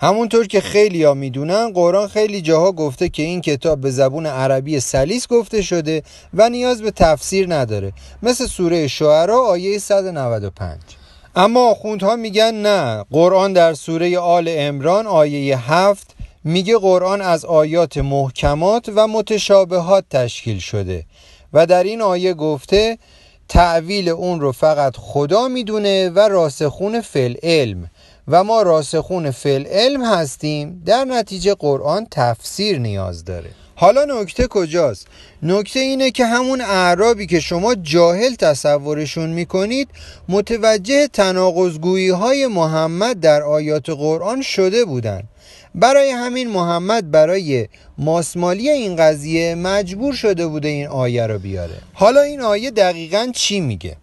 همونطور که خیلی ها می‌دونن قرآن خیلی جاها گفته که این کتاب به زبون عربی سلیس گفته شده و نیاز به تفسیر نداره. مثل سوره شعرا آیه 195 اما آخوندها میگن نه. قرآن در سوره آل امران آیه 7 میگه قرآن از آیات محکمات و متشابهات تشکیل شده و در این آیه گفته تعویل اون رو فقط خدا می‌دونه و راسخون فل علم. و ما راسخون فل علم هستیم در نتیجه قرآن تفسیر نیاز داره حالا نکته کجاست؟ نکته اینه که همون اعرابی که شما جاهل تصورشون می‌کنید متوجه تناقضگویی های محمد در آیات قرآن شده بودن برای همین محمد برای ماسمالی این قضیه مجبور شده بوده این آیه رو بیاره حالا این آیه دقیقا چی میگه؟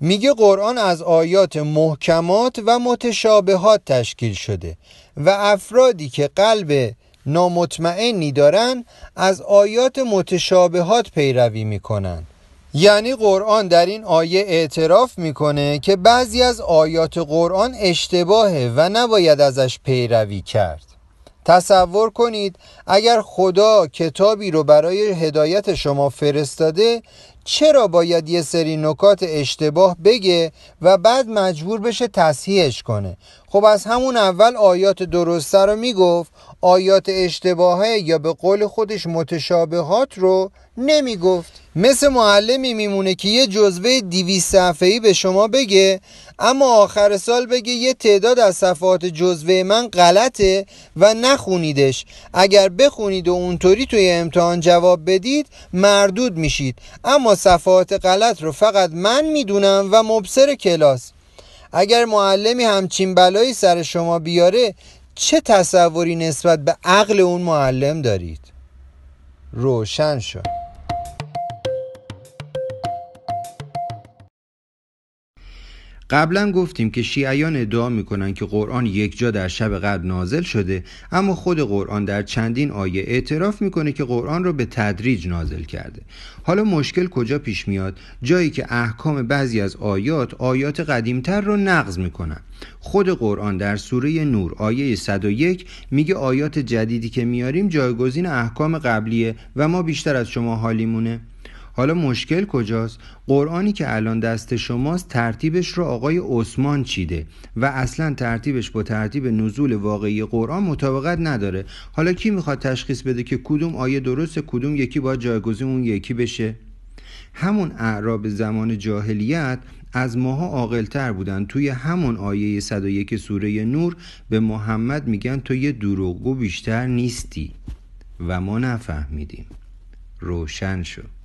میگه قرآن از آیات محکمات و متشابهات تشکیل شده و افرادی که قلب نامطمئنی دارن از آیات متشابهات پیروی می‌کنن. یعنی قرآن در این آیه اعتراف می‌کنه که بعضی از آیات قرآن اشتباهه و نباید ازش پیروی کرد. تصور کنید اگر خدا کتابی رو برای هدایت شما فرستاده چرا باید یه سری نکات اشتباه بگه و بعد مجبور بشه تصحیحش کنه؟ خب از همون اول آیات درسته رو می‌گفت آیات اشتباهه یا به قول خودش متشابهات رو نمی‌گفت. مثل معلمی میمونه که یه جزوه دیویس صفحه‌ای به شما بگه اما آخر سال بگه یه تعداد از صفحات جزوه من غلطه و نخونیدش. اگر بخونید و اونطوری توی امتحان جواب بدید مردود میشید. اما صفحات غلط رو فقط من می‌دونم و مبصر کلاس. اگر معلمی همچین بلایی سر شما بیاره چه تصوری نسبت به عقل اون معلم دارید؟ روشن شد. قبلا گفتیم که شیعیان ادعا می‌کنن که قرآن یک جا در شب قبل نازل شده اما خود قرآن در چندین آیه اعتراف می‌کنه که قرآن را به تدریج نازل کرده. حالا مشکل کجا پیش میاد؟ جایی که احکام بعضی از آیات آیات قدیمتر رو نقض می‌کنن. خود قرآن در سوره نور آیه 101 میگه آیات جدیدی که میاریم جایگزین احکام قبلیه و ما بیشتر از شما حالیمونه. حالا مشکل کجاست؟ قرآنی که الان دست شماست ترتیبش رو آقای عثمان چیده و اصلا ترتیبش با ترتیب نزول واقعی قرآن مطابقت نداره. حالا کی می‌خواد تشخیص بده که کدوم آیه درسته کدوم یکی باید جایگزین اون یکی بشه؟ همون اعراب زمان جاهلیت از ماها عاقلتر بودن. توی همون آیه 101 سوره نور به محمد میگن تو یه دروغگو بیشتر نیستی و ما نفهمیدیم. روشن شد